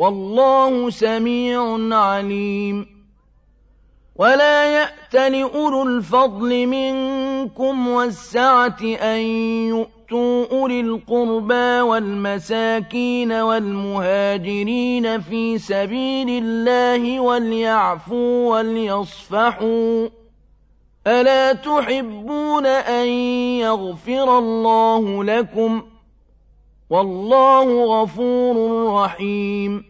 والله سميع عليم. ولا يأت لأولو الفضل منكم والسعة أن يؤتوا أولي القربى والمساكين والمهاجرين في سبيل الله وليعفوا وليصفحوا. ألا تحبون أن يغفر الله لكم؟ والله غفور رحيم.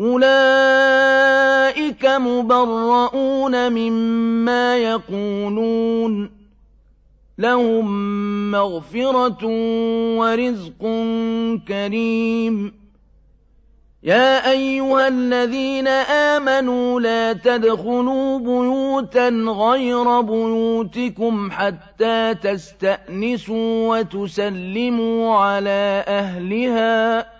أولئك مبرؤون مما يقولون. لهم مغفرة ورزق كريم. يا أيها الذين آمنوا لا تدخلوا بيوتا غير بيوتكم حتى تستأنسوا وتسلموا على أهلها.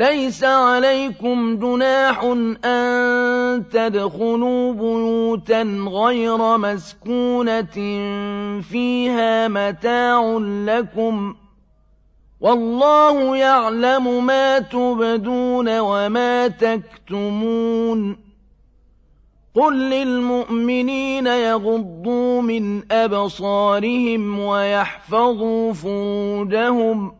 ليس عليكم جناح أن تدخلوا بيوتا غير مسكونة فيها متاع لكم والله يعلم ما تبدون وما تكتمون قل للمؤمنين يغضوا من أبصارهم ويحفظوا فروجهم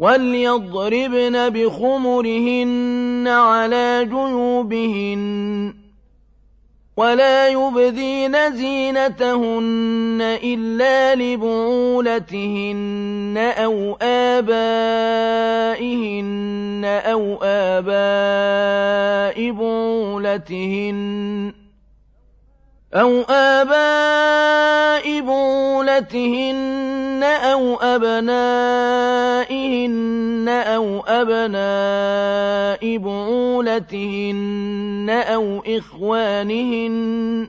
وليضربن بخمرهن على جيوبهن ولا يبدين زينتهن إلا لبعولتهن أو آبائهن أو آباء بعولتهن أو آباء بعولتهن أو أبنائهن أو أبناء بعولتهن أو إخوانهن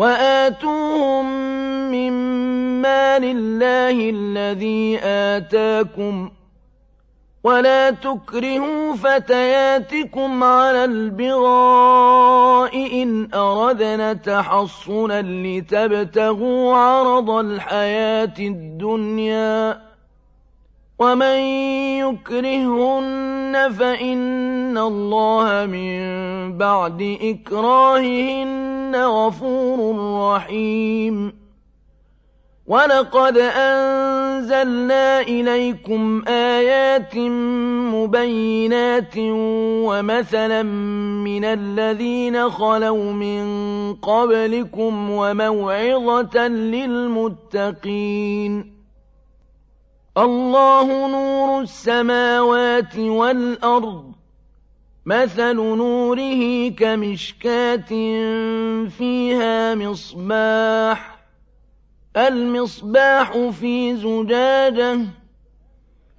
وآتوهم من مال الله الذي آتاكم ولا تكرهوا فتياتكم على البغاء إن أردنا تحصنا لتبتغوا عرض الحياة الدنيا ومن يكرهن فإن الله من بعد إكراههن غفور رحيم ولقد أنزلنا إليكم آيات مبينات ومثلا من الذين خلوا من قبلكم وموعظة للمتقين الله نور السماوات والأرض مثل نوره كمشكاة فيها مصباح المصباح في زجاجة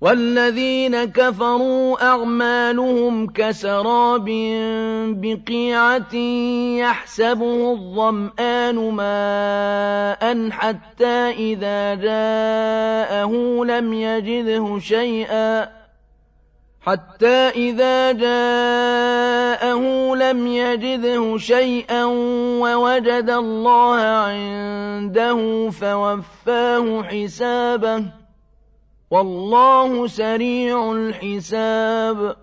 والذين كفروا أعمالهم كسراب بقيعة يحسبه الظمآن ماء حتى إذا جاءه لم يجده شيئا حتى إذا جاءه لم يجده شيئا ووجد الله عنده فوفاه حسابه والله سريع الحساب.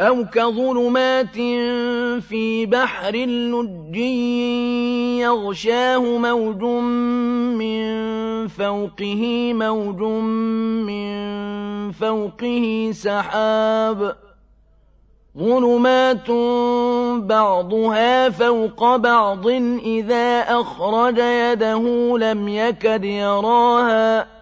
أو كظلمات في بحر لجي يغشاه موج من فوقه موج من فوقه سحاب. ظلمات بعضها فوق بعض إذا أخرج يده لم يكد يراها.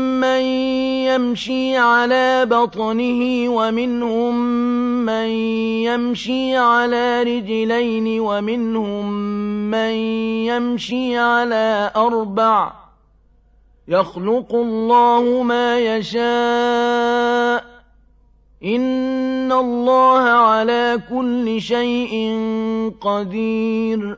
من يمشي على بطنه ومنهم من يمشي على رجلين ومنهم من يمشي على أربع يخلق الله ما يشاء إن الله على كل شيء قدير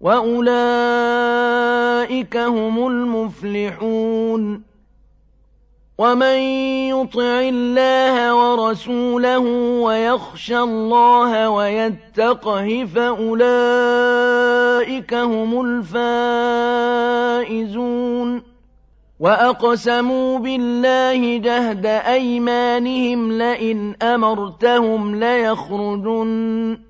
وأولئك هم المفلحون ومن يطع الله ورسوله ويخشى الله ويتقه فأولئك هم الفائزون وأقسموا بالله جهد أيمانهم لئن أمرتهم ليخرجن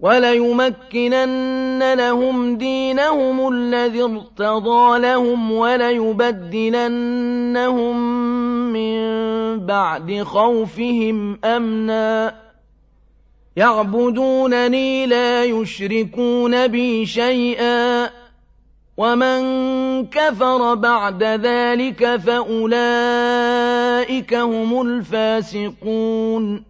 وليمكنن لهم دينهم الذي ارتضى لهم وليبدلنهم من بعد خوفهم أمنا. يعبدونني لا يشركون بي شيئا. ومن كفر بعد ذلك فأولئك هم الفاسقون.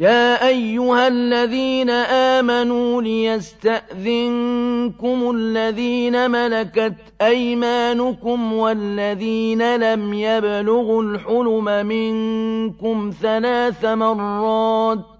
يا أيها الذين آمنوا ليستأذنكم الذين ملكت أيمانكم والذين لم يبلغوا الحلم منكم ثلاث مرات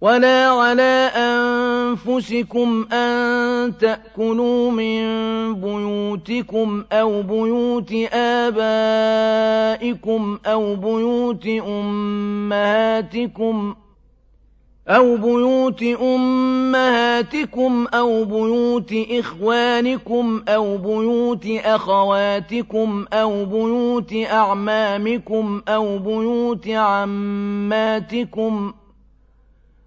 ولا على أنفسكم أن تأكلوا من بيوتكم أو بيوت آبائكم أو بيوت أمهاتكم أو بيوت أمهاتكم أو بيوت إخوانكم أو بيوت أخواتكم أو بيوت أعمامكم أو بيوت عماتكم ۖ أو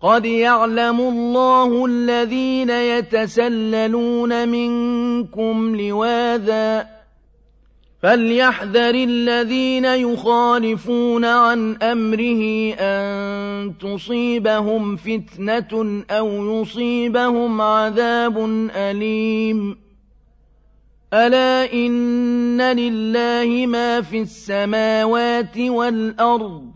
قد يعلم الله الذين يتسللون منكم لواذا فليحذر الذين يخالفون عن أمره أن تصيبهم فتنة أو يصيبهم عذاب أليم ألا إن لله ما في السماوات والأرض